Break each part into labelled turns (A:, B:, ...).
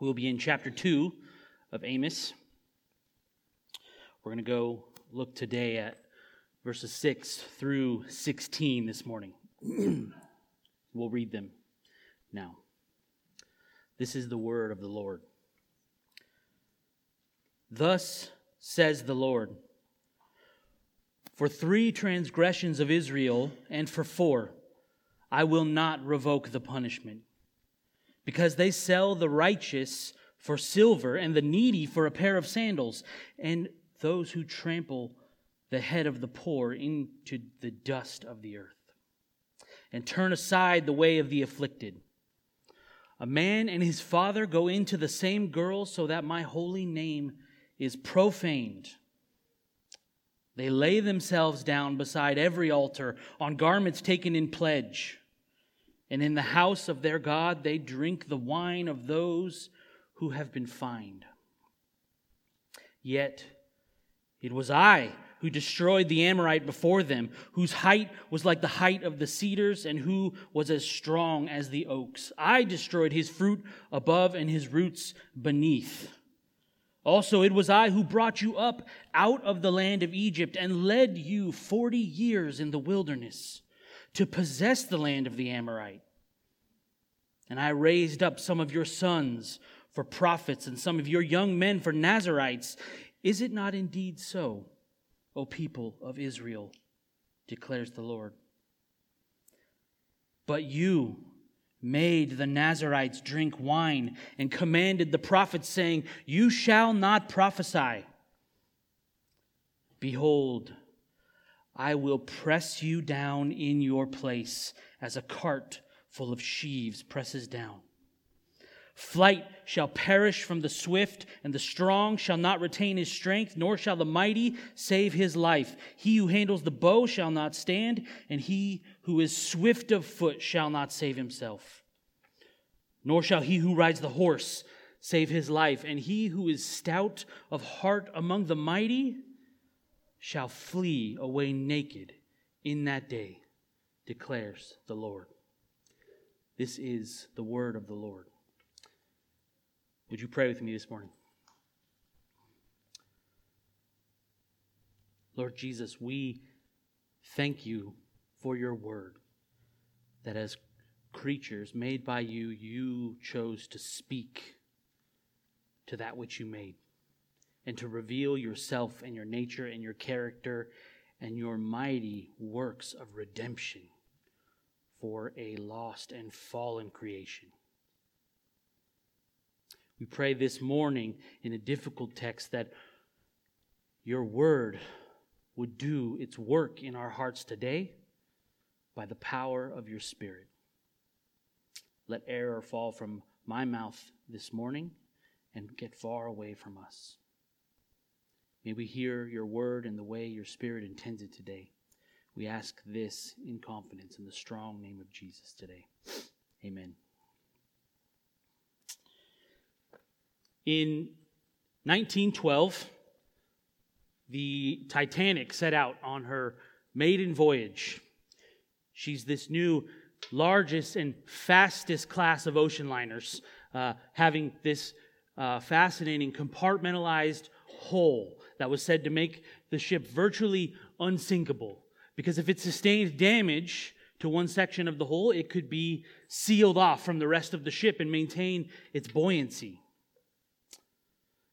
A: We'll be in chapter 2 of Amos. We're going to go look today at verses 6 through 16 this morning. we'll read them now. This is the word of the Lord. Thus says the Lord For three transgressions of Israel, and for four, I will not revoke the punishment because they sell the righteous for silver and the needy for a pair of sandals, and those who trample the head of the poor into the dust of the earth, and turn aside the way of the afflicted. A man and his father go into the same girl so that my holy name is profaned. They lay themselves down beside every altar on garments taken in pledge. And in the house of their God, they drink the wine of those who have been fined. Yet it was I who destroyed the Amorite before them, whose height was like the height of the cedars, and who was as strong as the oaks. I destroyed his fruit above and his roots beneath. Also, it was I who brought you up out of the land of Egypt and led you forty years in the wilderness to possess the land of the Amorite. And I raised up some of your sons for prophets and some of your young men for Nazarites. Is it not indeed so, O people of Israel? declares the Lord. But you made the Nazarites drink wine and commanded the prophets, saying, You shall not prophesy. Behold, I will press you down in your place as a cart full of sheaves presses down. Flight shall perish from the swift, and the strong shall not retain his strength, nor shall the mighty save his life. He who handles the bow shall not stand, and he who is swift of foot shall not save himself. Nor shall he who rides the horse save his life, and he who is stout of heart among the mighty shall flee away naked in that day, declares the Lord. This is the word of the Lord. Would you pray with me this morning? Lord Jesus, we thank you for your word that as creatures made by you, you chose to speak to that which you made and to reveal yourself and your nature and your character and your mighty works of redemption for a lost and fallen creation. We pray this morning in a difficult text that your word would do its work in our hearts today by the power of your Spirit. Let error fall from my mouth this morning and get far away from us. May we hear your word in the way your Spirit intends it today. We ask this in confidence in the strong name of Jesus today. Amen. In 1912, the Titanic set out on her maiden voyage. She's this new, largest, and fastest class of ocean liners, uh, having this uh, fascinating compartmentalized hull that was said to make the ship virtually unsinkable. Because if it sustained damage to one section of the hull, it could be sealed off from the rest of the ship and maintain its buoyancy.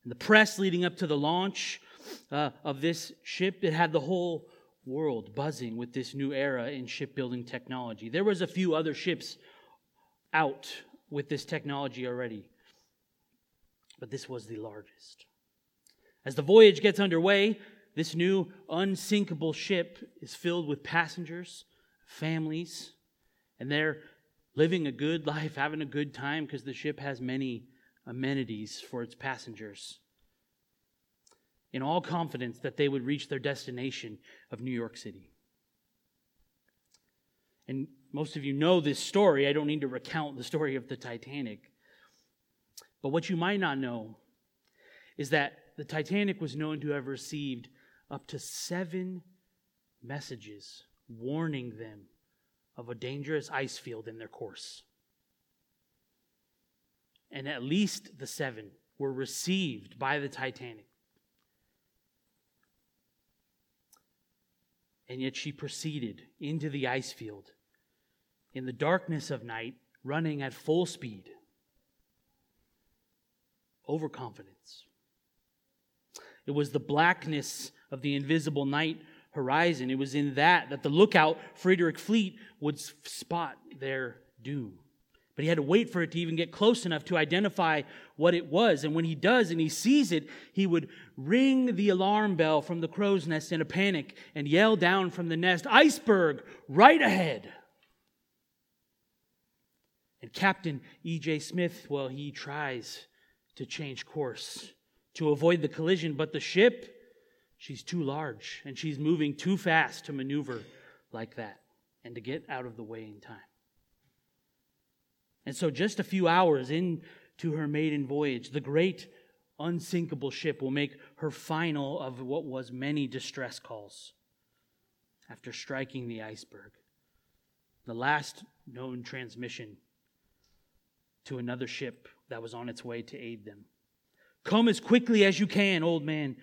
A: And the press leading up to the launch uh, of this ship, it had the whole world buzzing with this new era in shipbuilding technology. There was a few other ships out with this technology already, but this was the largest. As the voyage gets underway, this new unsinkable ship is filled with passengers, families, and they're living a good life, having a good time because the ship has many amenities for its passengers. In all confidence that they would reach their destination of New York City. And most of you know this story. I don't need to recount the story of the Titanic. But what you might not know is that the Titanic was known to have received up to seven messages warning them of a dangerous ice field in their course. and at least the seven were received by the Titanic. And yet she proceeded into the ice field in the darkness of night, running at full speed. Overconfidence. It was the blackness of the invisible night horizon. It was in that that the lookout, Frederick Fleet, would spot their doom. But he had to wait for it to even get close enough to identify what it was. And when he does and he sees it, he would ring the alarm bell from the crow's nest in a panic and yell down from the nest, Iceberg, right ahead. And Captain E.J. Smith, well, he tries to change course to avoid the collision, but the ship, she's too large and she's moving too fast to maneuver like that and to get out of the way in time. And so, just a few hours into her maiden voyage, the great unsinkable ship will make her final of what was many distress calls after striking the iceberg. The last known transmission to another ship that was on its way to aid them. Come as quickly as you can, old man.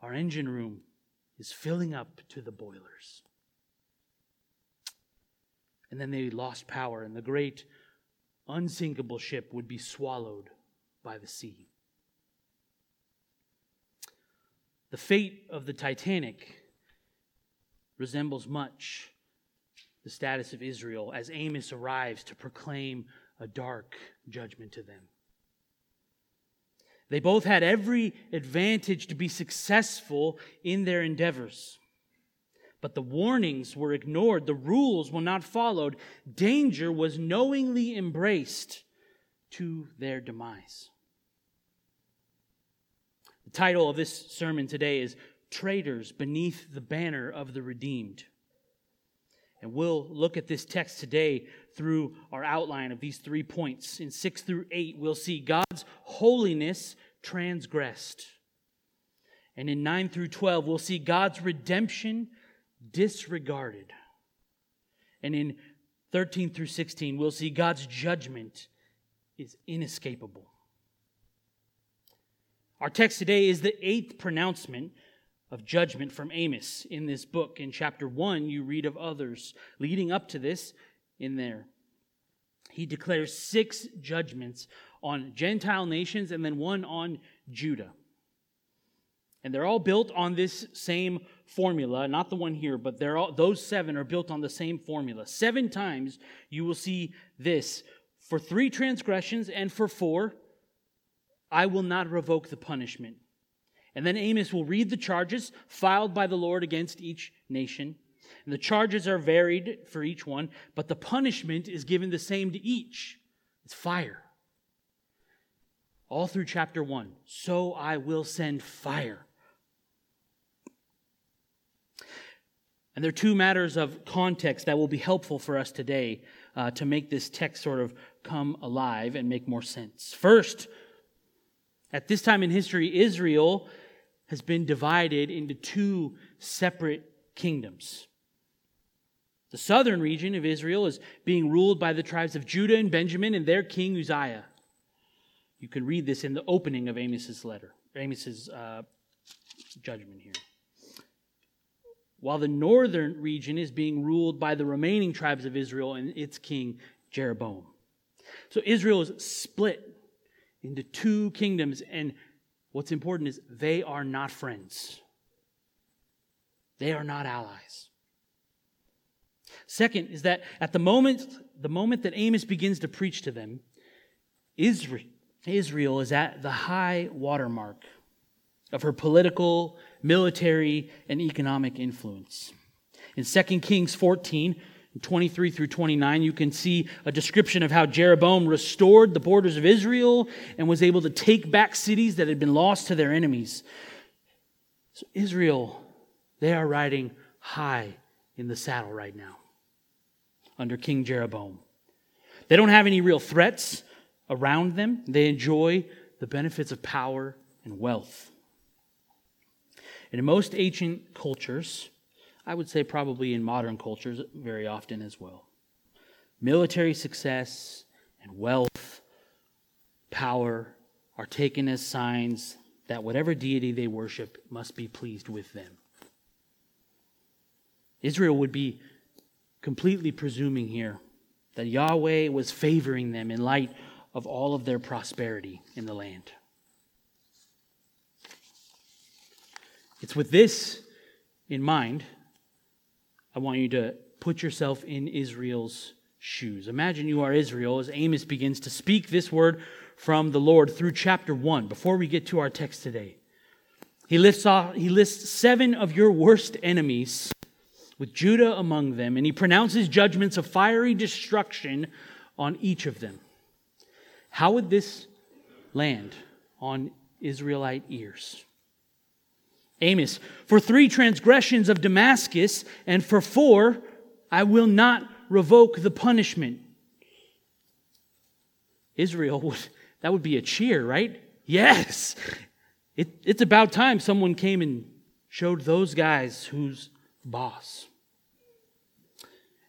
A: Our engine room is filling up to the boilers. And then they lost power, and the great unsinkable ship would be swallowed by the sea. The fate of the Titanic resembles much the status of Israel as Amos arrives to proclaim a dark judgment to them. They both had every advantage to be successful in their endeavors. But the warnings were ignored, the rules were not followed, danger was knowingly embraced to their demise. The title of this sermon today is Traitors Beneath the Banner of the Redeemed. And we'll look at this text today through our outline of these three points. In 6 through 8, we'll see God's holiness transgressed. And in 9 through 12, we'll see God's redemption disregarded. And in 13 through 16, we'll see God's judgment is inescapable. Our text today is the eighth pronouncement of judgment from Amos in this book. In chapter 1, you read of others leading up to this in there. He declares six judgments on Gentile nations and then one on Judah. And they're all built on this same formula, not the one here, but they're all, those seven are built on the same formula. Seven times you will see this. For three transgressions and for four, I will not revoke the punishment. And then Amos will read the charges filed by the Lord against each nation. And the charges are varied for each one, but the punishment is given the same to each it's fire. All through chapter 1. So I will send fire. And there are two matters of context that will be helpful for us today uh, to make this text sort of come alive and make more sense. First, at this time in history, Israel has been divided into two separate kingdoms. The southern region of Israel is being ruled by the tribes of Judah and Benjamin and their king Uzziah. You can read this in the opening of Amos's letter, Amos's uh, judgment here. While the northern region is being ruled by the remaining tribes of Israel and its king Jeroboam. So Israel is split into two kingdoms, and what's important is they are not friends. They are not allies. Second is that at the moment, the moment that Amos begins to preach to them, Israel, is at the high watermark of her political, military, and economic influence. In 2 Kings 14, 23 through 29, you can see a description of how Jeroboam restored the borders of Israel and was able to take back cities that had been lost to their enemies. So, Israel, they are riding high in the saddle right now under King Jeroboam. They don't have any real threats around them, they enjoy the benefits of power and wealth. And in most ancient cultures, I would say probably in modern cultures very often as well, military success and wealth, power are taken as signs that whatever deity they worship must be pleased with them. Israel would be completely presuming here that Yahweh was favoring them in light of all of their prosperity in the land. It's with this in mind, I want you to put yourself in Israel's shoes. Imagine you are Israel as Amos begins to speak this word from the Lord through chapter 1 before we get to our text today. He lists, off, he lists seven of your worst enemies, with Judah among them, and he pronounces judgments of fiery destruction on each of them. How would this land on Israelite ears? Amos, for three transgressions of Damascus, and for four, I will not revoke the punishment. Israel would that would be a cheer, right? Yes. It, it's about time someone came and showed those guys who's boss.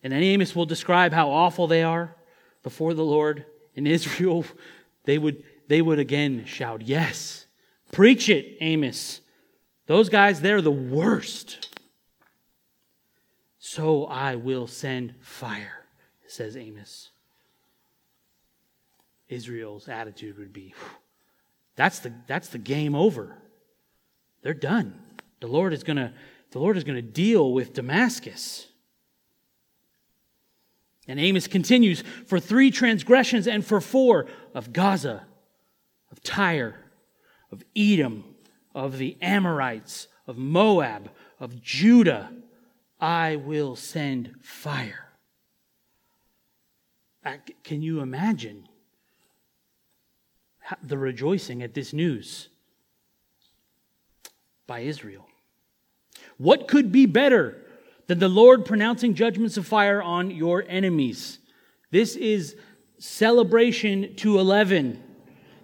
A: And Amos will describe how awful they are before the Lord. In Israel, they would, they would again shout, Yes, preach it, Amos. Those guys, they're the worst. So I will send fire, says Amos. Israel's attitude would be that's the, that's the game over. They're done. The Lord is going to the Lord is going to deal with Damascus. And Amos continues for three transgressions and for four of Gaza, of Tyre, of Edom, of the Amorites, of Moab, of Judah, I will send fire. Uh, can you imagine the rejoicing at this news by Israel. What could be better than the Lord pronouncing judgments of fire on your enemies? This is celebration to 11.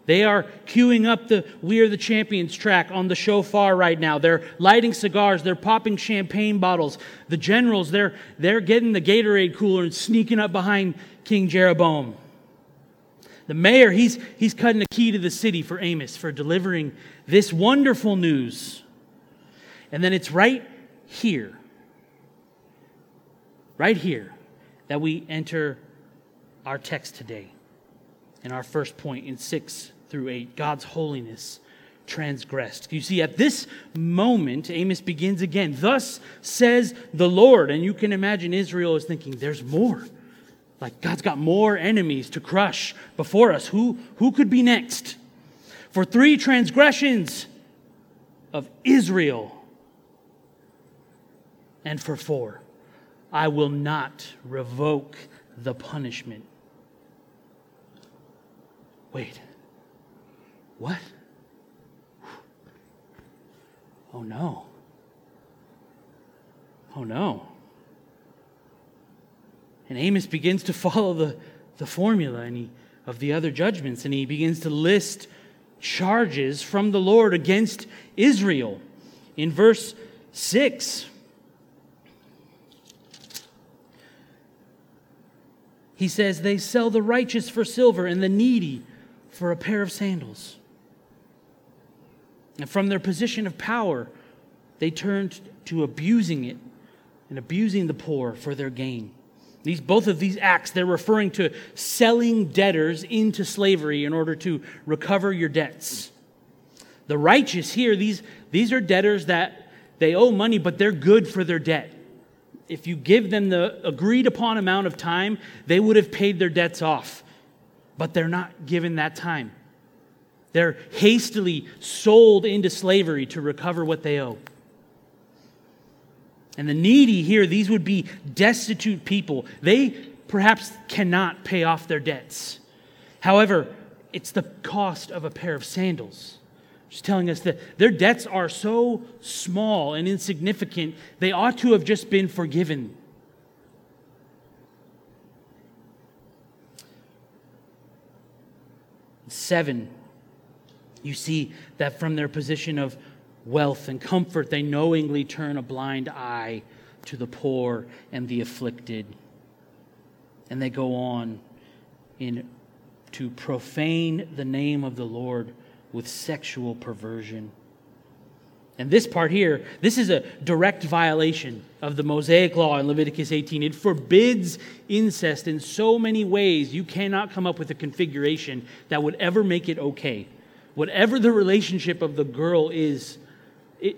A: They are queuing up the We Are the Champions track on the shofar right now. They're lighting cigars. They're popping champagne bottles. The generals, they're, they're getting the Gatorade cooler and sneaking up behind King Jeroboam. The mayor, he's, he's cutting a key to the city for Amos for delivering this wonderful news. And then it's right here, right here, that we enter our text today. In our first point in 6 through 8, God's holiness transgressed. You see, at this moment, Amos begins again. Thus says the Lord. And you can imagine Israel is thinking, there's more. Like God's got more enemies to crush before us. Who, who could be next? For three transgressions of Israel, and for four, I will not revoke the punishment. Wait, what? Oh no. Oh no. And Amos begins to follow the, the formula and he, of the other judgments, and he begins to list charges from the Lord against Israel. In verse 6, he says, They sell the righteous for silver and the needy for a pair of sandals. And from their position of power, they turned to abusing it and abusing the poor for their gain. These, both of these acts, they're referring to selling debtors into slavery in order to recover your debts. The righteous here, these, these are debtors that they owe money, but they're good for their debt. If you give them the agreed upon amount of time, they would have paid their debts off. But they're not given that time. They're hastily sold into slavery to recover what they owe. And the needy here, these would be destitute people. They perhaps cannot pay off their debts. However, it's the cost of a pair of sandals. Just telling us that their debts are so small and insignificant, they ought to have just been forgiven. Seven, you see that from their position of wealth and comfort, they knowingly turn a blind eye to the poor and the afflicted. And they go on in to profane the name of the Lord with sexual perversion. And this part here, this is a direct violation of the Mosaic law in Leviticus 18. It forbids incest in so many ways, you cannot come up with a configuration that would ever make it okay. Whatever the relationship of the girl is, it,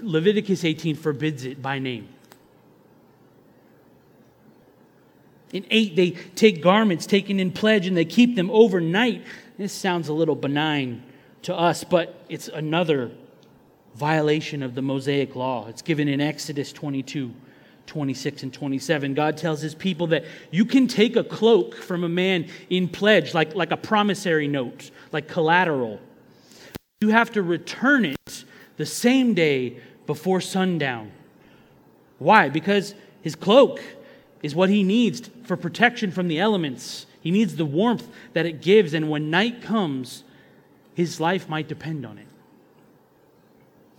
A: Leviticus 18 forbids it by name. In 8, they take garments taken in pledge and they keep them overnight. This sounds a little benign to us, but it's another violation of the Mosaic law. It's given in Exodus 22, 26, and 27. God tells his people that you can take a cloak from a man in pledge, like, like a promissory note, like collateral. You have to return it the same day before sundown. Why? Because his cloak is what he needs for protection from the elements. He needs the warmth that it gives, and when night comes, his life might depend on it.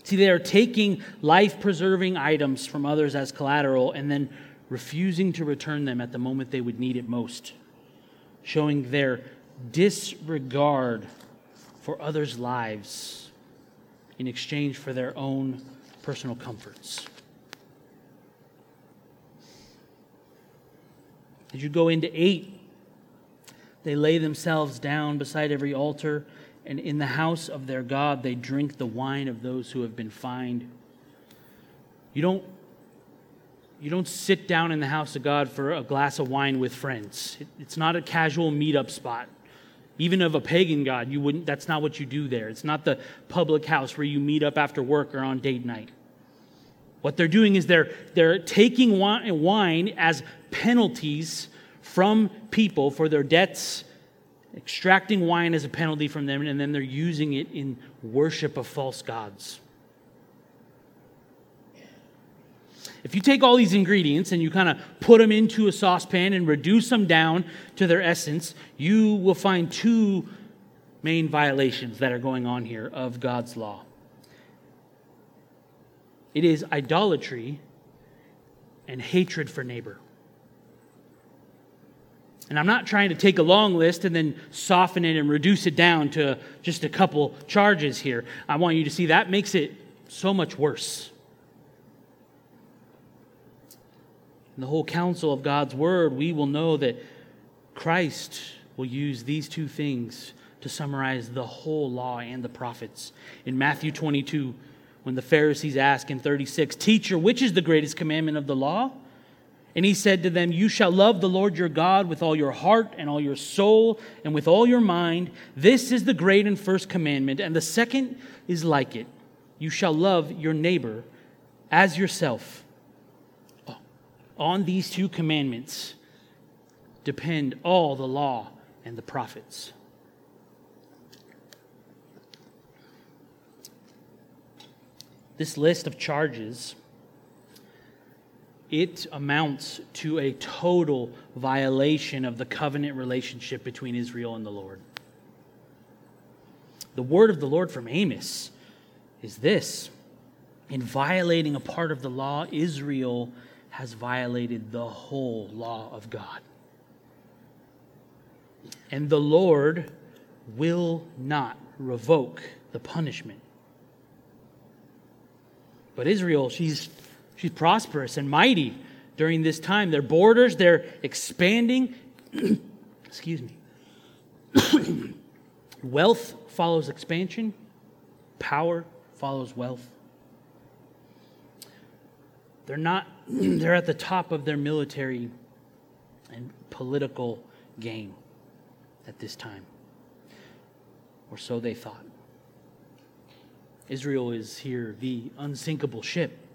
A: See, they are taking life preserving items from others as collateral and then refusing to return them at the moment they would need it most, showing their disregard for others' lives in exchange for their own personal comforts. As you go into 8, they lay themselves down beside every altar and in the house of their God they drink the wine of those who have been fined. You don't, you don't sit down in the house of God for a glass of wine with friends. It, it's not a casual meetup spot. Even of a pagan God, you wouldn't, that's not what you do there. It's not the public house where you meet up after work or on date night. What they're doing is they're, they're taking wine as penalties from people for their debts extracting wine as a penalty from them, and then they're using it in worship of false gods. If you take all these ingredients and you kind of put them into a saucepan and reduce them down to their essence, you will find two main violations that are going on here of God's law. It is idolatry and hatred for neighbor. And I'm not trying to take a long list and then soften it and reduce it down to just a couple charges here. I want you to see that makes it so much worse. In the whole counsel of God's word, we will know that Christ will use these two things to summarize the whole law and the prophets. In Matthew 22, when the Pharisees ask in 36, Teacher, which is the greatest commandment of the law? And he said to them, You shall love the Lord your God with all your heart and all your soul and with all your mind. This is the great and first commandment. And the second is like it You shall love your neighbor as yourself. Oh, on these two commandments depend all the law and the prophets. This list of charges it amounts to a total violation of the covenant relationship between Israel and the Lord. The word of the Lord from Amos is this In violating a part of the law, Israel has violated the whole law of God. And the Lord will not revoke the punishment. But Israel, she's She's prosperous and mighty during this time. Their borders, they're expanding. Excuse me. wealth follows expansion, power follows wealth. They're not, they're at the top of their military and political game at this time. Or so they thought. Israel is here, the unsinkable ship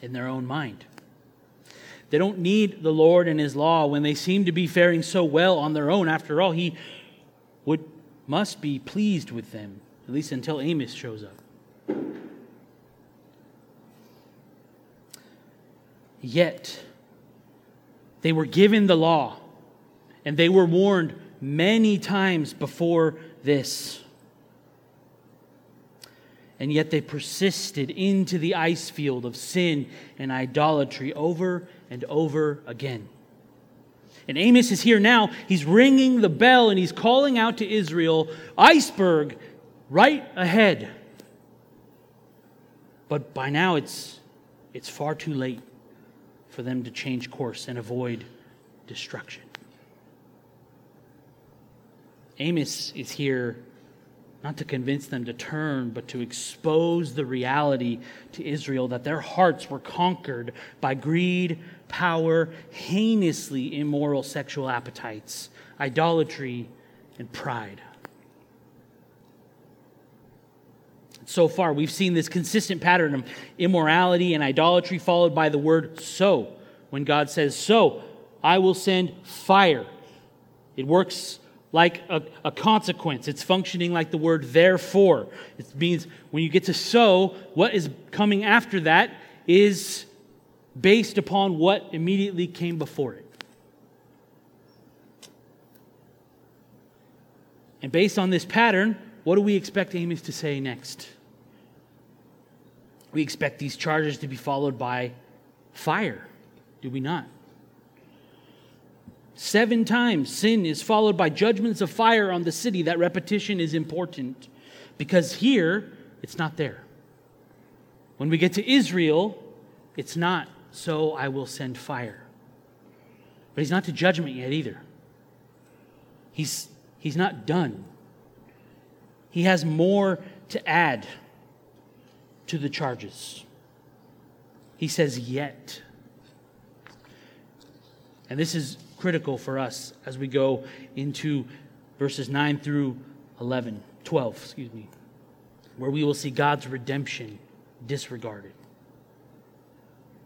A: in their own mind. They don't need the Lord and His law when they seem to be faring so well on their own. After all, He would, must be pleased with them, at least until Amos shows up. Yet, they were given the law, and they were warned many times before this and yet they persisted into the ice field of sin and idolatry over and over again. And Amos is here now. He's ringing the bell and he's calling out to Israel iceberg right ahead. But by now it's, it's far too late for them to change course and avoid destruction. Amos is here not to convince them to turn, but to expose the reality to Israel that their hearts were conquered by greed, power, heinously immoral sexual appetites, idolatry, and pride. So far, we've seen this consistent pattern of immorality and idolatry followed by the word so. When God says, So, I will send fire. It works like a, a, consequence. It's functioning like the word therefore. It means when you get to so, what is coming after that is based upon what immediately came before it. And based on this pattern, what do we expect Amos to say next? We expect these charges to be followed by fire, do we not? Seven times sin is followed by judgments of fire on the city. That repetition is important because here it's not there. When we get to Israel, it's not, so I will send fire. But he's not to judgment yet either. He's, he's not done. He has more to add to the charges. He says, yet. And this is critical for us as we go into verses 9 through 11, 12, excuse me, where we will see God's redemption disregarded.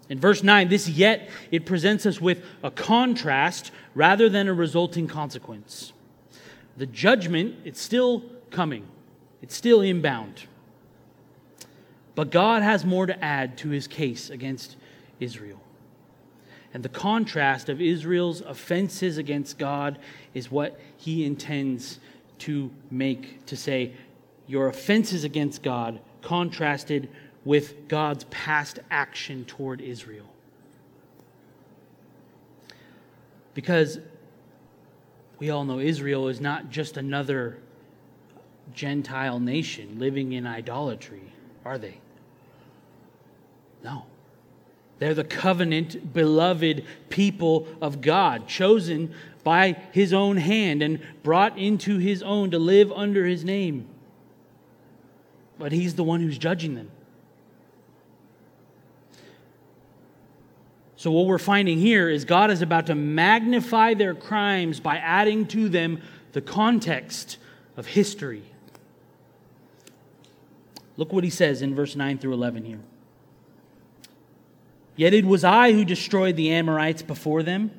A: In verse 9, this yet, it presents us with a contrast rather than a resulting consequence. The judgment, it's still coming, it's still inbound. But God has more to add to his case against Israel. And the contrast of Israel's offenses against God is what he intends to make, to say, your offenses against God contrasted with God's past action toward Israel. Because we all know Israel is not just another Gentile nation living in idolatry, are they? No. They're the covenant, beloved people of God, chosen by his own hand and brought into his own to live under his name. But he's the one who's judging them. So, what we're finding here is God is about to magnify their crimes by adding to them the context of history. Look what he says in verse 9 through 11 here. Yet it was I who destroyed the Amorites before them,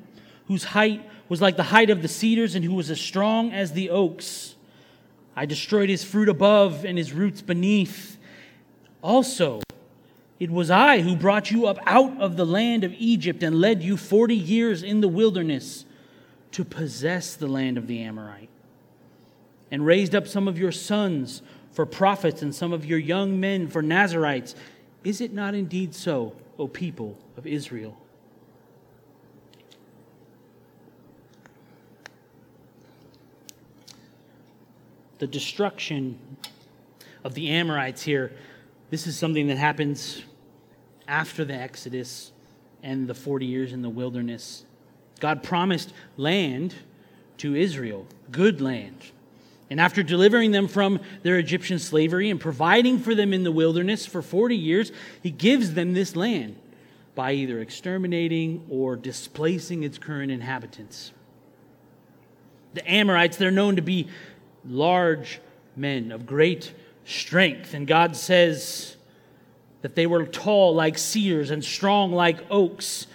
A: whose height was like the height of the cedars, and who was as strong as the oaks. I destroyed his fruit above and his roots beneath. Also, it was I who brought you up out of the land of Egypt and led you forty years in the wilderness to possess the land of the Amorite, and raised up some of your sons for prophets and some of your young men for Nazarites. Is it not indeed so? O people of Israel. The destruction of the Amorites here, this is something that happens after the Exodus and the 40 years in the wilderness. God promised land to Israel, good land. And after delivering them from their Egyptian slavery and providing for them in the wilderness for 40 years, he gives them this land by either exterminating or displacing its current inhabitants. The Amorites, they're known to be large men of great strength, and God says that they were tall like cedars and strong like oaks.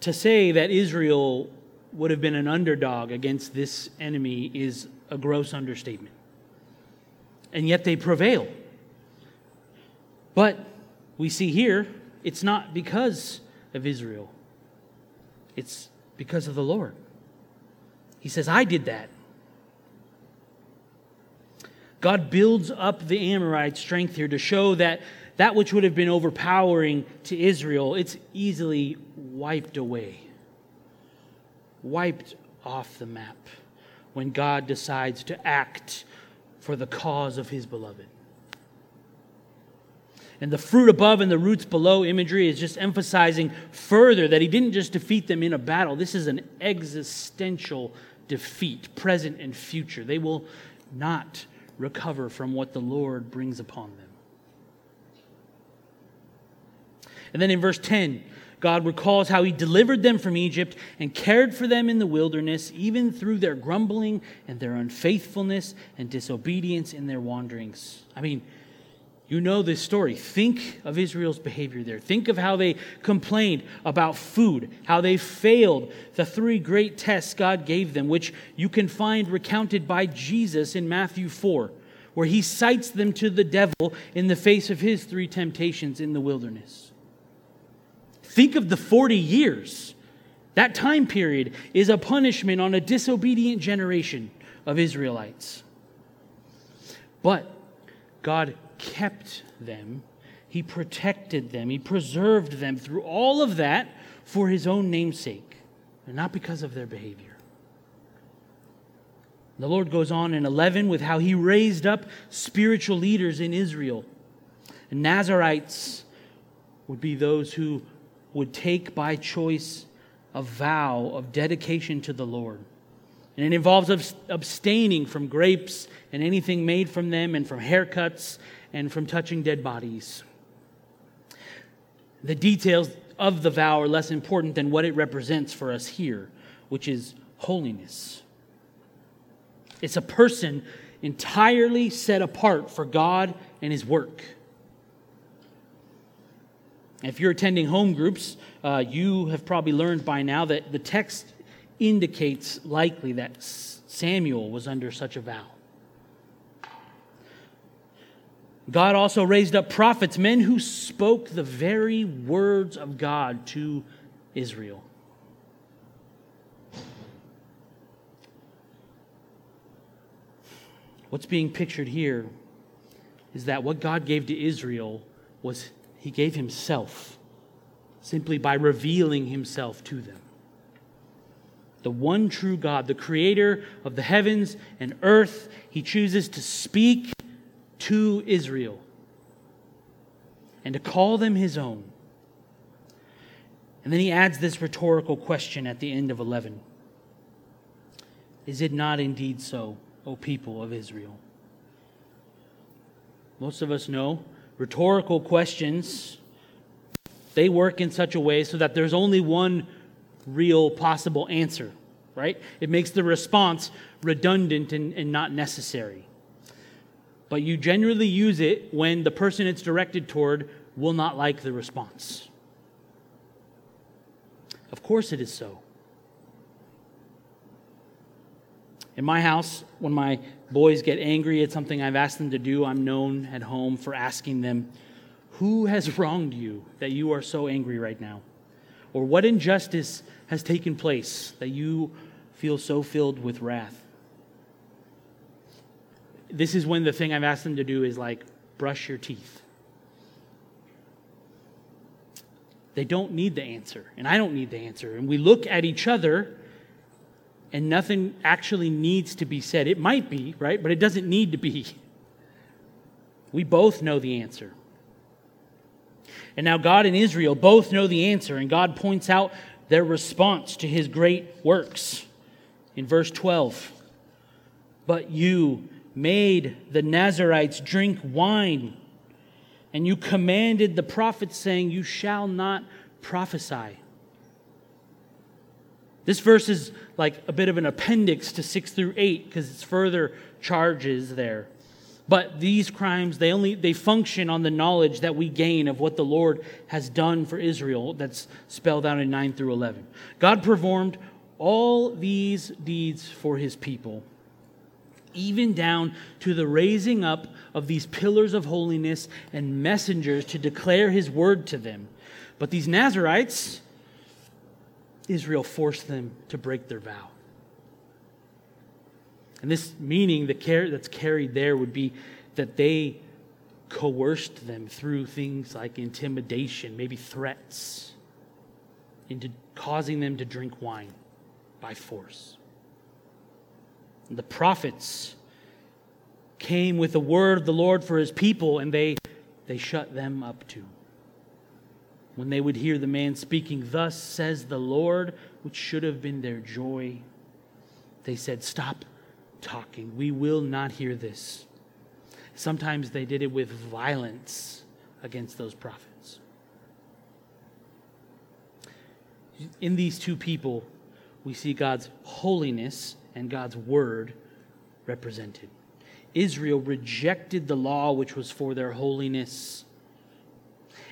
A: To say that Israel would have been an underdog against this enemy is a gross understatement. And yet they prevail. But we see here, it's not because of Israel, it's because of the Lord. He says, I did that. God builds up the Amorite strength here to show that that which would have been overpowering to Israel, it's easily wiped away wiped off the map when God decides to act for the cause of his beloved. And the fruit above and the roots below imagery is just emphasizing further that he didn't just defeat them in a battle. This is an existential defeat, present and future. They will not recover from what the Lord brings upon them. And then in verse 10, God recalls how he delivered them from Egypt and cared for them in the wilderness, even through their grumbling and their unfaithfulness and disobedience in their wanderings. I mean, you know this story. Think of Israel's behavior there. Think of how they complained about food, how they failed the three great tests God gave them, which you can find recounted by Jesus in Matthew 4, where he cites them to the devil in the face of his three temptations in the wilderness. Think of the 40 years. That time period is a punishment on a disobedient generation of Israelites. But God kept them, He protected them, He preserved them through all of that for His own namesake, and not because of their behavior. The Lord goes on in 11 with how He raised up spiritual leaders in Israel. Nazarites would be those who would take by choice a vow of dedication to the Lord. And it involves abstaining from grapes and anything made from them, and from haircuts, and from touching dead bodies. The details of the vow are less important than what it represents for us here, which is holiness. It's a person entirely set apart for God and His work. If you're attending home groups, uh, you have probably learned by now that the text indicates likely that Samuel was under such a vow. God also raised up prophets, men who spoke the very words of God to Israel. What's being pictured here is that what God gave to Israel was He gave Himself simply by revealing Himself to them. The one true God, the creator of the heavens and earth, He chooses to speak to Israel and to call them his own. And then he adds this rhetorical question at the end of 11 Is it not indeed so, O people of Israel? Most of us know rhetorical questions they work in such a way so that there's only one real possible answer, right? It makes the response redundant and, and not necessary but you generally use it when the person it's directed toward will not like the response. Of course, it is so. In my house, when my boys get angry at something I've asked them to do, I'm known at home for asking them, Who has wronged you that you are so angry right now? Or what injustice has taken place that you feel so filled with wrath? this is when the thing I've asked them to do is like brush your teeth. They don't need the answer, and I don't need the answer. And we look at each other, and nothing actually needs to be said. It might be, right? But it doesn't need to be. We both know the answer. And now God and Israel both know the answer, and God points out their response to his great works. In verse 12, but you, made the Nazarites drink wine, and you commanded the prophets, saying, You shall not prophesy. This verse is like a bit of an appendix to 6 through 8 because it's further charges there. But these crimes, they only they function on the knowledge that we gain of what the Lord has done for Israel that's spelled out in 9 through 11. God performed all these deeds for his people even down to the raising up of these pillars of holiness and messengers to declare his word to them. But these Nazarites, Israel forced them to break their vow. And this meaning that's carried there would be that they coerced them through things like intimidation, maybe threats, into causing them to drink wine. by force. And the prophets came with the word of the Lord for his people, and they, they shut them up too. When they would hear the man speaking, Thus says the Lord, which should have been their joy, they said, Stop talking. We will not hear this. Sometimes they did it with violence against those prophets. In these two people, we see God's holiness and God's word represented. Israel rejected the law which was for their holiness.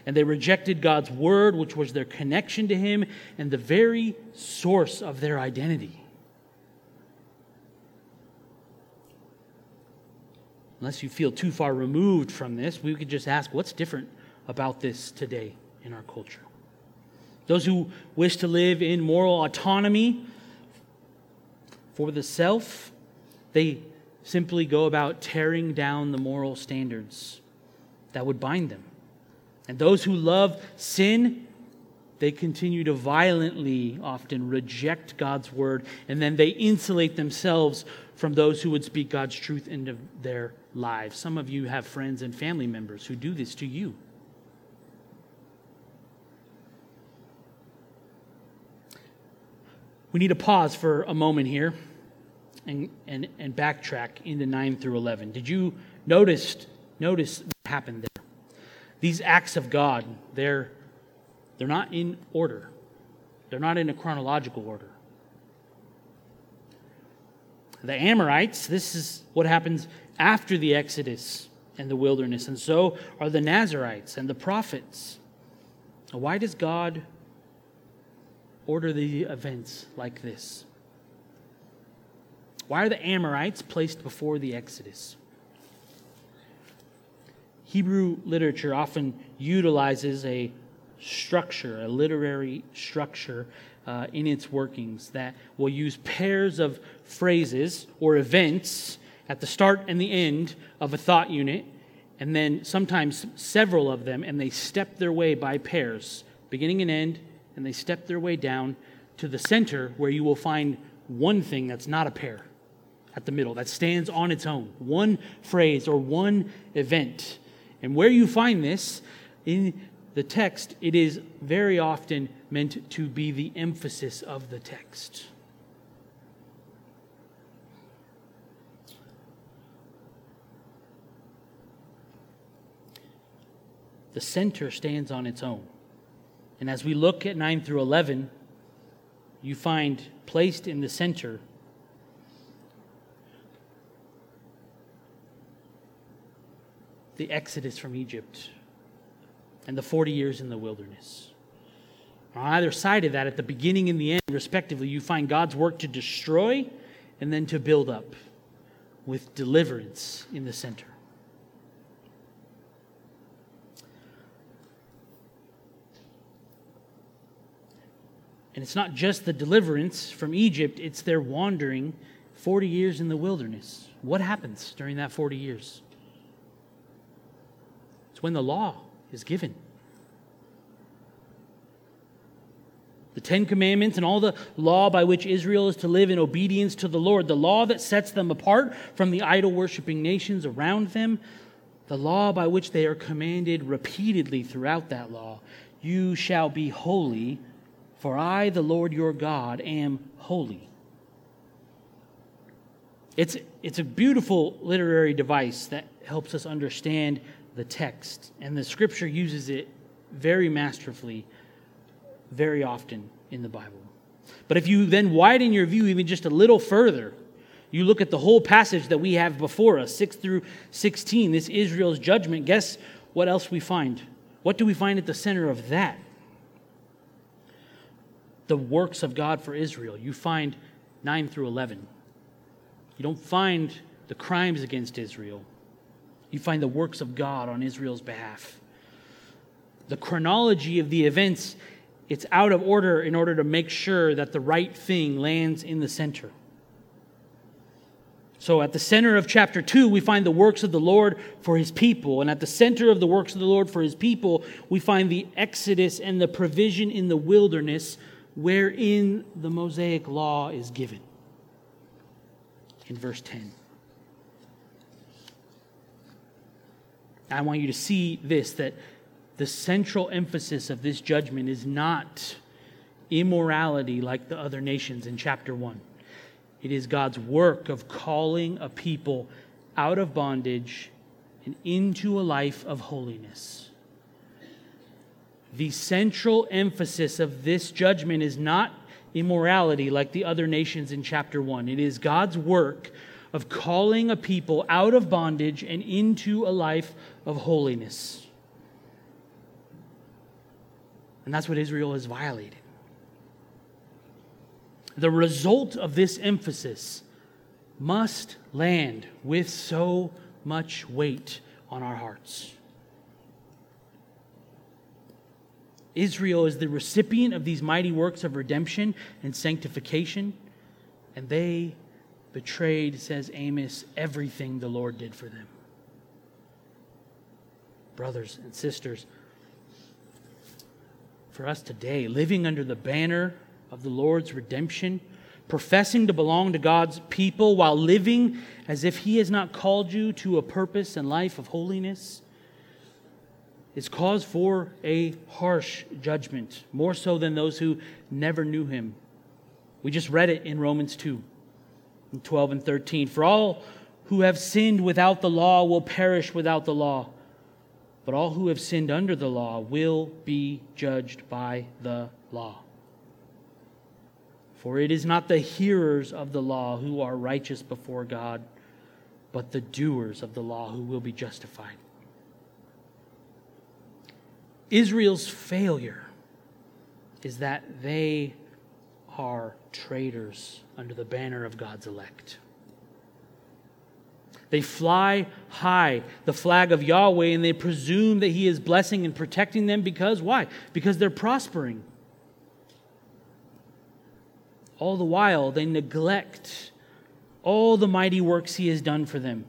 A: And they rejected God's word, which was their connection to Him and the very source of their identity. Unless you feel too far removed from this, we could just ask what's different about this today in our culture? Those who wish to live in moral autonomy for the self, they simply go about tearing down the moral standards that would bind them. And those who love sin, they continue to violently often reject God's word, and then they insulate themselves from those who would speak God's truth into their lives. Some of you have friends and family members who do this to you. We need to pause for a moment here and, and, and backtrack into 9 through 11. Did you notice, notice what happened there? These acts of God, they're, they're not in order, they're not in a chronological order. The Amorites, this is what happens after the Exodus and the wilderness, and so are the Nazarites and the prophets. Why does God order the events like this? Why are the Amorites placed before the Exodus? Hebrew literature often utilizes a structure, a literary structure uh, in its workings that will use pairs of phrases or events at the start and the end of a thought unit, and then sometimes several of them, and they step their way by pairs, beginning and end, and they step their way down to the center where you will find one thing that's not a pair at the middle, that stands on its own, one phrase or one event. And where you find this in the text, it is very often meant to be the emphasis of the text. The center stands on its own. And as we look at 9 through 11, you find placed in the center the exodus from Egypt and the 40 years in the wilderness. On either side of that, at the beginning and the end, respectively, you find God's work to destroy and then to build up with deliverance in the center. And it's not just the deliverance from Egypt, it's their wandering 40 years in the wilderness. What happens during that 40 years? When the law is given. The Ten Commandments and all the law by which Israel is to live in obedience to the Lord, the law that sets them apart from the idol worshiping nations around them, the law by which they are commanded repeatedly throughout that law you shall be holy for I, the Lord your God, am holy. It's, it's a beautiful literary device that helps us understand the text, and the scripture uses it very masterfully, very often in the Bible. But if you then widen your view even just a little further, you look at the whole passage that we have before us, 6 through 16, this Israel's judgment, guess what else we find? What do we find at the center of that? the works of God for Israel. You find 9 through 11. You don't find the crimes against Israel. You find the works of God on Israel's behalf. The chronology of the events, it's out of order in order to make sure that the right thing lands in the center. So, at the center of chapter 2, we find the works of the Lord for his people. And at the center of the works of the Lord for his people, we find the exodus and the provision in the wilderness wherein the Mosaic law is given. In verse 10. I want you to see this that the central emphasis of this judgment is not immorality like the other nations in chapter 1. It is God's work of calling a people out of bondage and into a life of holiness. The central emphasis of this judgment is not immorality like the other nations in chapter 1. It is God's work of calling a people out of bondage and into a life of holiness. And that's what Israel has violated. The result of this emphasis must land with so much weight on our hearts. Israel is the recipient of these mighty works of redemption and sanctification, and they betrayed, says Amos, everything the Lord did for them. Brothers and sisters, for us today, living under the banner of the Lord's redemption, professing to belong to God's people while living as if He has not called you to a purpose and life of holiness, is cause for a harsh judgment, more so than those who never knew Him. We just read it in Romans 2 12 and 13. For all who have sinned without the law will perish without the law, but all who have sinned under the law will be judged by the law. For it is not the hearers of the law who are righteous before God, but the doers of the law who will be justified. Israel's failure is that they are traitors under the banner of God's elect. They fly high the flag of Yahweh and they presume that He is blessing and protecting them because why? Because they're prospering. All the while, they neglect all the mighty works He has done for them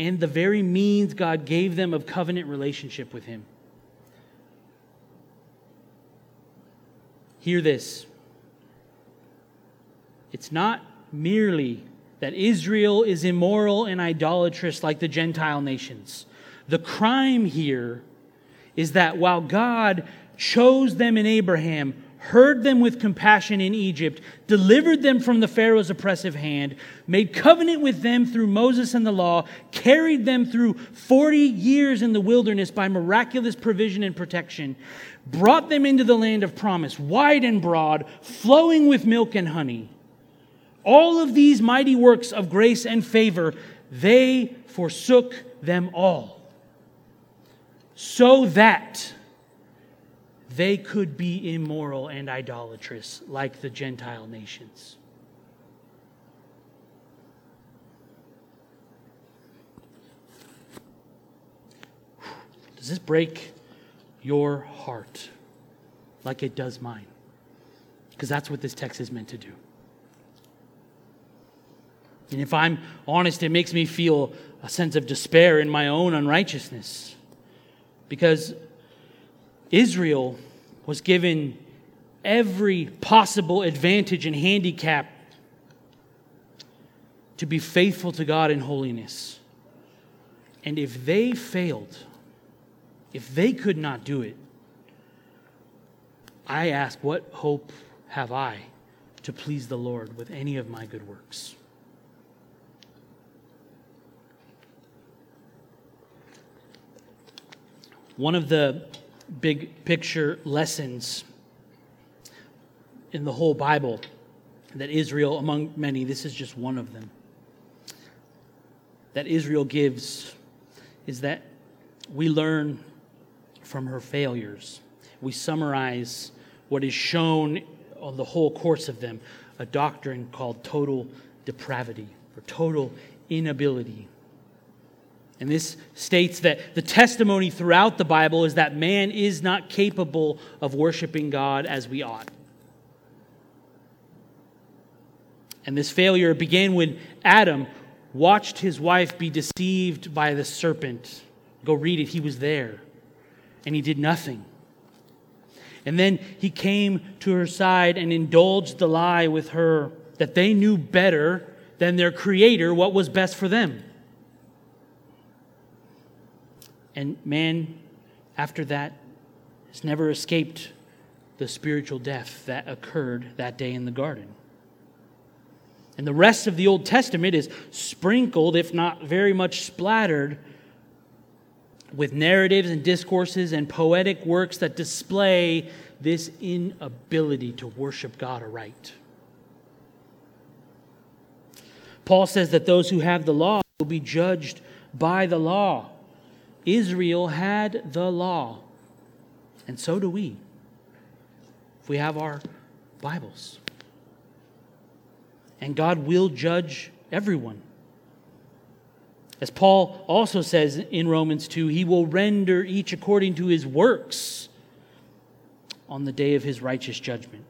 A: and the very means God gave them of covenant relationship with Him. Hear this. It's not merely that Israel is immoral and idolatrous like the Gentile nations. The crime here is that while God chose them in Abraham, heard them with compassion in Egypt, delivered them from the Pharaoh's oppressive hand, made covenant with them through Moses and the law, carried them through 40 years in the wilderness by miraculous provision and protection, brought them into the land of promise, wide and broad, flowing with milk and honey. All of these mighty works of grace and favor, they forsook them all. So that they could be immoral and idolatrous like the Gentile nations. Does this break your heart like it does mine? Because that's what this text is meant to do. And if I'm honest, it makes me feel a sense of despair in my own unrighteousness. Because Israel was given every possible advantage and handicap to be faithful to God in holiness. And if they failed, if they could not do it, I ask, what hope have I to please the Lord with any of my good works? One of the big picture lessons in the whole Bible that Israel, among many, this is just one of them, that Israel gives is that we learn from her failures. We summarize what is shown on the whole course of them a doctrine called total depravity or total inability and this states that the testimony throughout the Bible is that man is not capable of worshiping God as we ought. And this failure began when Adam watched his wife be deceived by the serpent. Go read it, he was there. And he did nothing. And then he came to her side and indulged the lie with her that they knew better than their creator what was best for them. And man, after that, has never escaped the spiritual death that occurred that day in the garden. And the rest of the Old Testament is sprinkled, if not very much splattered, with narratives and discourses and poetic works that display this inability to worship God aright. Paul says that those who have the law will be judged by the law. Israel had the law, and so do we, if we have our Bibles. And God will judge everyone. As Paul also says in Romans 2, he will render each according to his works on the day of his righteous judgment.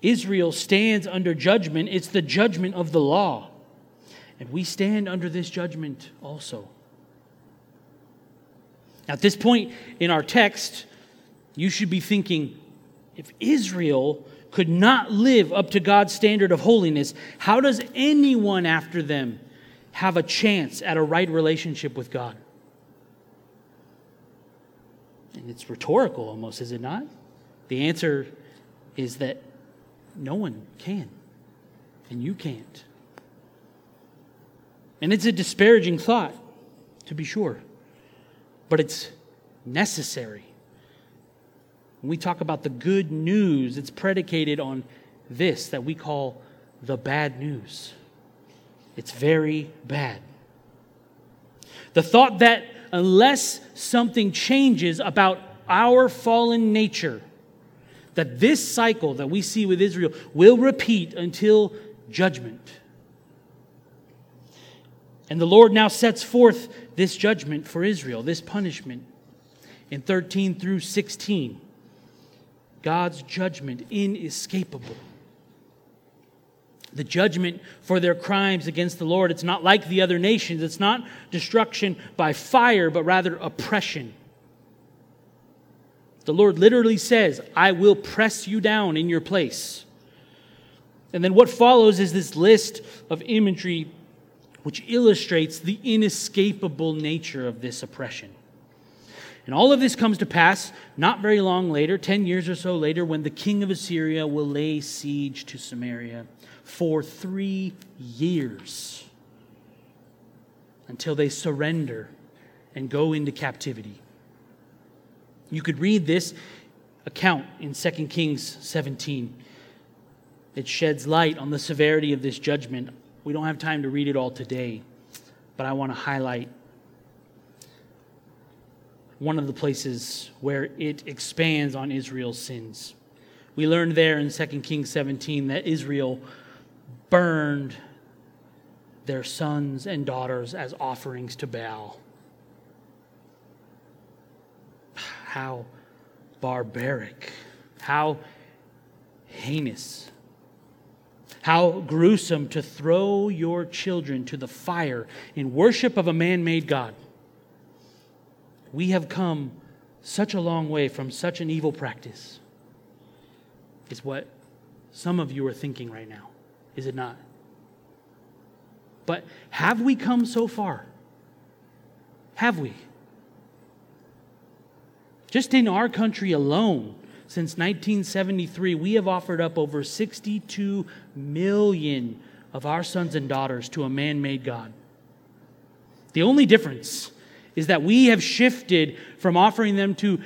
A: Israel stands under judgment, it's the judgment of the law. And we stand under this judgment also. At this point in our text, you should be thinking if Israel could not live up to God's standard of holiness, how does anyone after them have a chance at a right relationship with God? And it's rhetorical almost, is it not? The answer is that no one can, and you can't. And it's a disparaging thought, to be sure, but it's necessary. When we talk about the good news, it's predicated on this that we call the bad news. It's very bad. The thought that unless something changes about our fallen nature, that this cycle that we see with Israel will repeat until judgment. And the Lord now sets forth this judgment for Israel, this punishment in 13 through 16. God's judgment inescapable the judgment for their crimes against the Lord. It's not like the other nations. It's not destruction by fire, but rather oppression. The Lord literally says, I will press you down in your place. And then what follows is this list of imagery which illustrates the inescapable nature of this oppression. And all of this comes to pass not very long later, 10 years or so later, when the king of Assyria will lay siege to Samaria for three years until they surrender and go into captivity. You could read this account in 2 Kings 17. It sheds light on the severity of this judgment. We don't have time to read it all today, but I want to highlight one of the places where it expands on Israel's sins. We learned there in 2 Kings 17 that Israel burned their sons and daughters as offerings to Baal. How barbaric, how heinous, how gruesome to throw your children to the fire in worship of a man made God. We have come such a long way from such an evil practice, is what some of you are thinking right now is it not? But have we come so far? Have we? Just in our country alone, since 1973, we have offered up over 62 million of our sons and daughters to a man made God. The only difference is that we have shifted from offering them to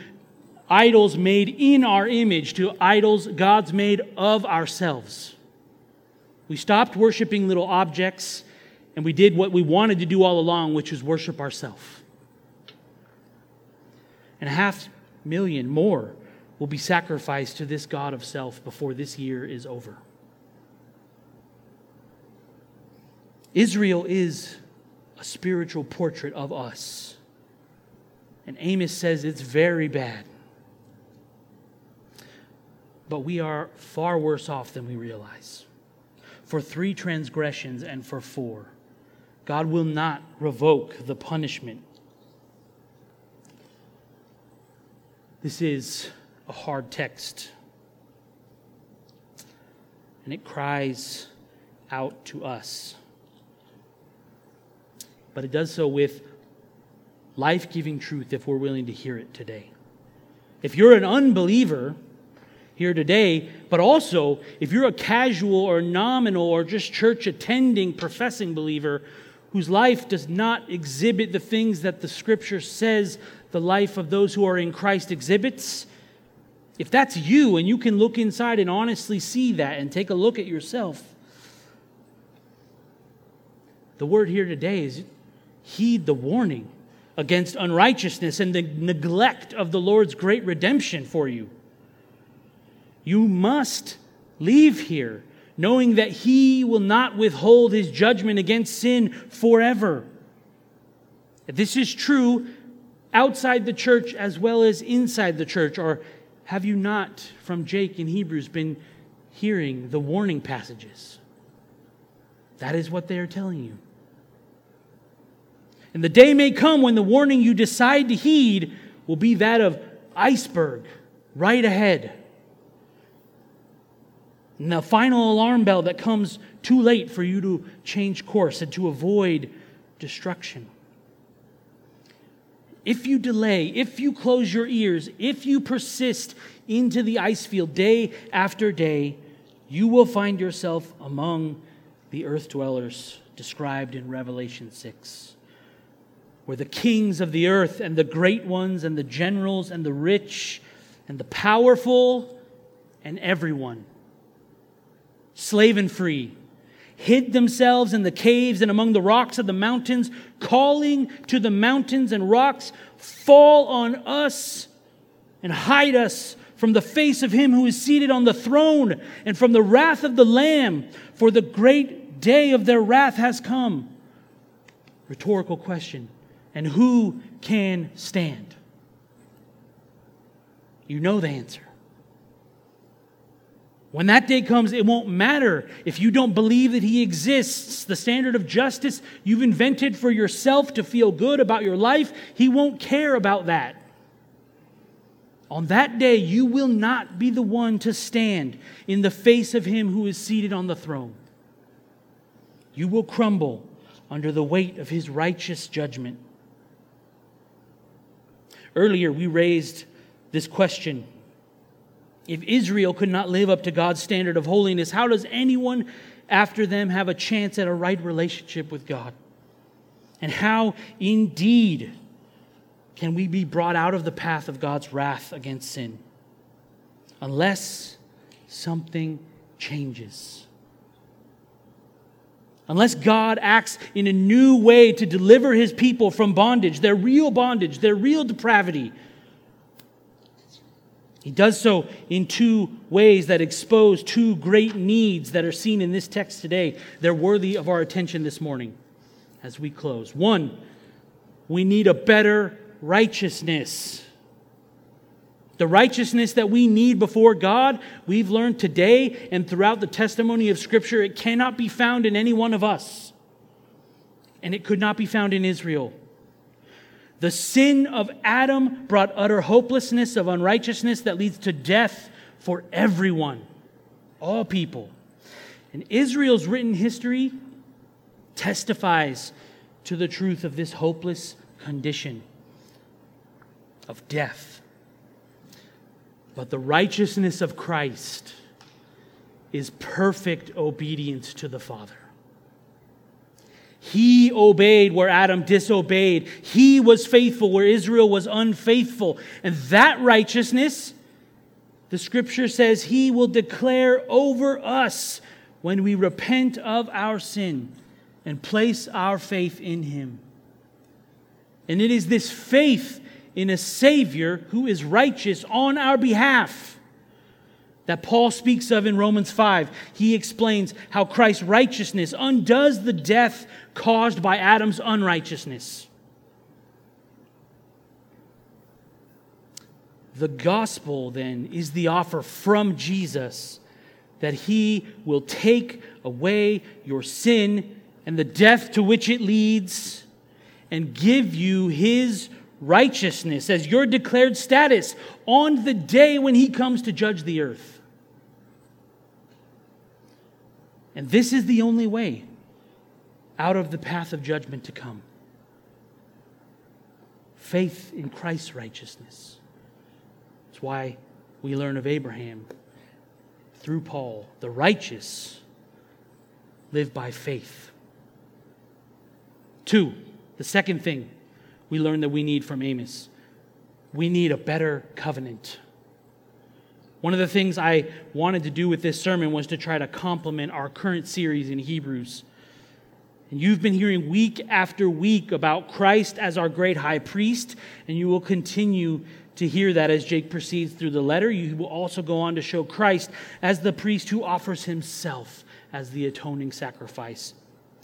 A: idols made in our image to idols gods made of ourselves. We stopped worshiping little objects and we did what we wanted to do all along, which was worship ourselves. And a half million more will be sacrificed to this God of self before this year is over. Israel is a spiritual portrait of us. And Amos says it's very bad. But we are far worse off than we realize for three transgressions and for four. God will not revoke the punishment. This is a hard text. And it cries out to us. But it does so with life giving truth if we're willing to hear it today. If you're an unbeliever here today, but also if you're a casual or nominal or just church attending professing believer whose life does not exhibit the things that the scripture says the life of those who are in Christ exhibits, if that's you and you can look inside and honestly see that and take a look at yourself, the word here today is heed the warning against unrighteousness and the neglect of the Lord's great redemption for you. You must leave here knowing that He will not withhold His judgment against sin forever. This is true outside the church as well as inside the church. Or have you not, from Jake in Hebrews, been hearing the warning passages? That is what they are telling you. And the day may come when the warning you decide to heed will be that of iceberg right ahead. And the final alarm bell that comes too late for you to change course and to avoid destruction. If you delay, if you close your ears, if you persist into the ice field day after day, you will find yourself among the earth dwellers described in Revelation 6 where the kings of the earth and the great ones and the generals and the rich and the powerful and everyone, slave and free, hid themselves in the caves and among the rocks of the mountains, calling to the mountains and rocks, Fall on us and hide us from the face of him who is seated on the throne and from the wrath of the Lamb, for the great day of their wrath has come. Rhetorical question and who can stand? You know the answer. When that day comes, it won't matter if you don't believe that He exists. The standard of justice you've invented for yourself to feel good about your life, He won't care about that. On that day, you will not be the one to stand in the face of Him who is seated on the throne. You will crumble under the weight of His righteous judgment. Earlier, we raised this question. If Israel could not live up to God's standard of holiness, how does anyone after them have a chance at a right relationship with God? And how indeed can we be brought out of the path of God's wrath against sin? Unless something changes. Unless God acts in a new way to deliver his people from bondage, their real bondage, their real depravity. He does so in two ways that expose two great needs that are seen in this text today. They're worthy of our attention this morning as we close. One, we need a better righteousness. The righteousness that we need before God, we've learned today and throughout the testimony of Scripture, it cannot be found in any one of us. And it could not be found in Israel. The sin of Adam brought utter hopelessness of unrighteousness that leads to death for everyone, all people. And Israel's written history testifies to the truth of this hopeless condition of death. But the righteousness of Christ is perfect obedience to the Father. He obeyed where Adam disobeyed. He was faithful where Israel was unfaithful. And that righteousness, the scripture says, He will declare over us when we repent of our sin and place our faith in Him. And it is this faith in a Savior who is righteous on our behalf that Paul speaks of in Romans 5. He explains how Christ's righteousness undoes the death caused by Adam's unrighteousness. The gospel, then, is the offer from Jesus that he will take away your sin and the death to which it leads and give you his righteousness as your declared status on the day when he comes to judge the earth. And this is the only way out of the path of judgment to come faith in Christ's righteousness. That's why we learn of Abraham through Paul. The righteous live by faith. Two, the second thing we learn that we need from Amos we need a better covenant. One of the things I wanted to do with this sermon was to try to complement our current series in Hebrews. And you've been hearing week after week about Christ as our great high priest, and you will continue to hear that as Jake proceeds through the letter. You will also go on to show Christ as the priest who offers himself as the atoning sacrifice,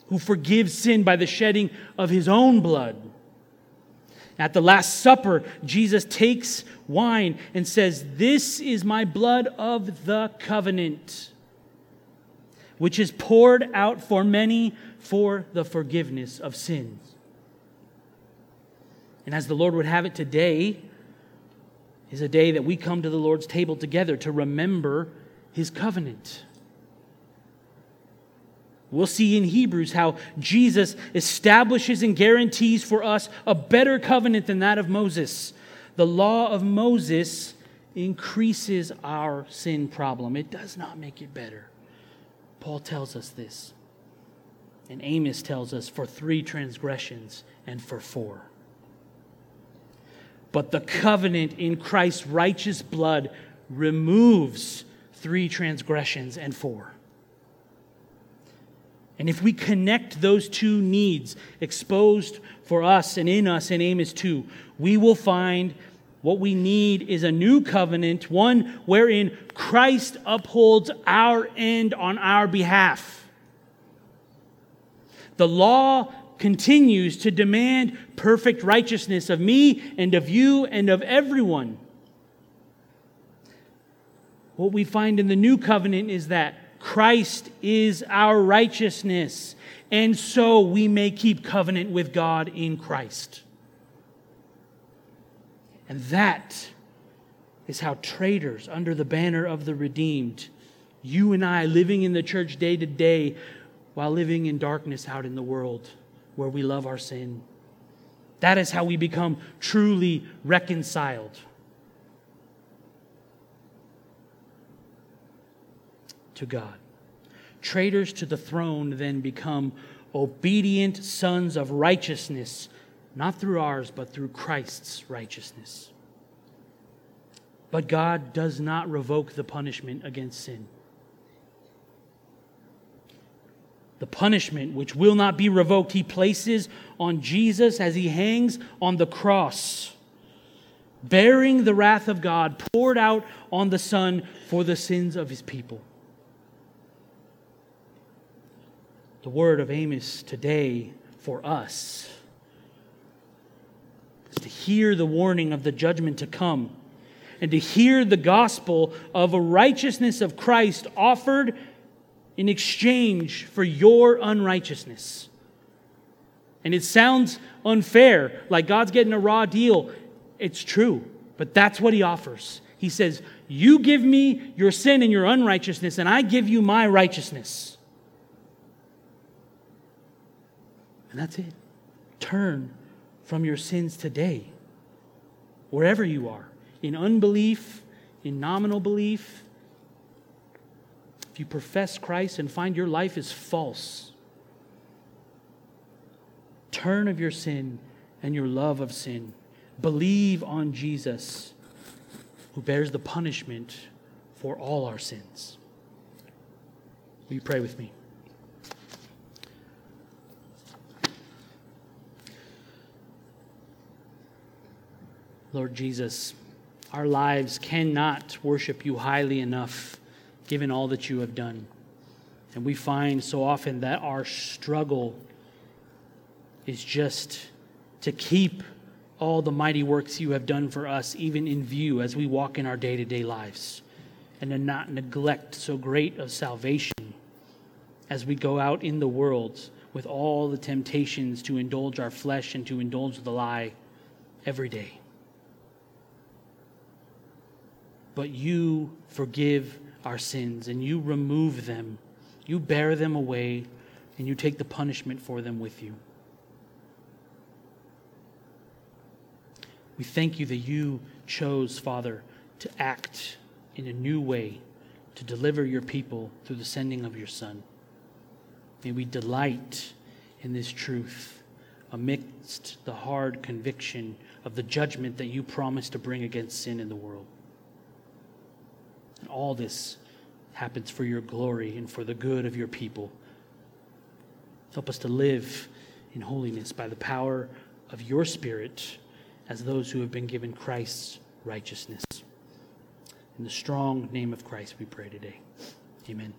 A: who forgives sin by the shedding of his own blood. At the Last Supper, Jesus takes wine and says, This is my blood of the covenant, which is poured out for many for the forgiveness of sins. And as the Lord would have it today, is a day that we come to the Lord's table together to remember his covenant. We'll see in Hebrews how Jesus establishes and guarantees for us a better covenant than that of Moses. The law of Moses increases our sin problem, it does not make it better. Paul tells us this. And Amos tells us for three transgressions and for four. But the covenant in Christ's righteous blood removes three transgressions and four. And if we connect those two needs exposed for us and in us in Amos 2, we will find what we need is a new covenant, one wherein Christ upholds our end on our behalf. The law continues to demand perfect righteousness of me and of you and of everyone. What we find in the new covenant is that Christ is our righteousness, and so we may keep covenant with God in Christ. And that is how traitors under the banner of the redeemed, you and I living in the church day to day while living in darkness out in the world where we love our sin. That is how we become truly reconciled. To God. Traitors to the throne then become obedient sons of righteousness, not through ours, but through Christ's righteousness. But God does not revoke the punishment against sin. The punishment which will not be revoked, he places on Jesus as he hangs on the cross, bearing the wrath of God poured out on the Son for the sins of his people. The word of Amos today for us is to hear the warning of the judgment to come and to hear the gospel of a righteousness of Christ offered in exchange for your unrighteousness. And it sounds unfair, like God's getting a raw deal. It's true, but that's what He offers. He says, You give me your sin and your unrighteousness, and I give you my righteousness. And that's it. Turn from your sins today, wherever you are, in unbelief, in nominal belief. If you profess Christ and find your life is false, turn of your sin and your love of sin. Believe on Jesus, who bears the punishment for all our sins. Will you pray with me? Lord Jesus, our lives cannot worship you highly enough given all that you have done. And we find so often that our struggle is just to keep all the mighty works you have done for us, even in view as we walk in our day to day lives, and to not neglect so great of salvation as we go out in the world with all the temptations to indulge our flesh and to indulge the lie every day. But you forgive our sins and you remove them. You bear them away and you take the punishment for them with you. We thank you that you chose, Father, to act in a new way to deliver your people through the sending of your Son. May we delight in this truth amidst the hard conviction of the judgment that you promised to bring against sin in the world. All this happens for your glory and for the good of your people. Help us to live in holiness by the power of your Spirit as those who have been given Christ's righteousness. In the strong name of Christ, we pray today. Amen.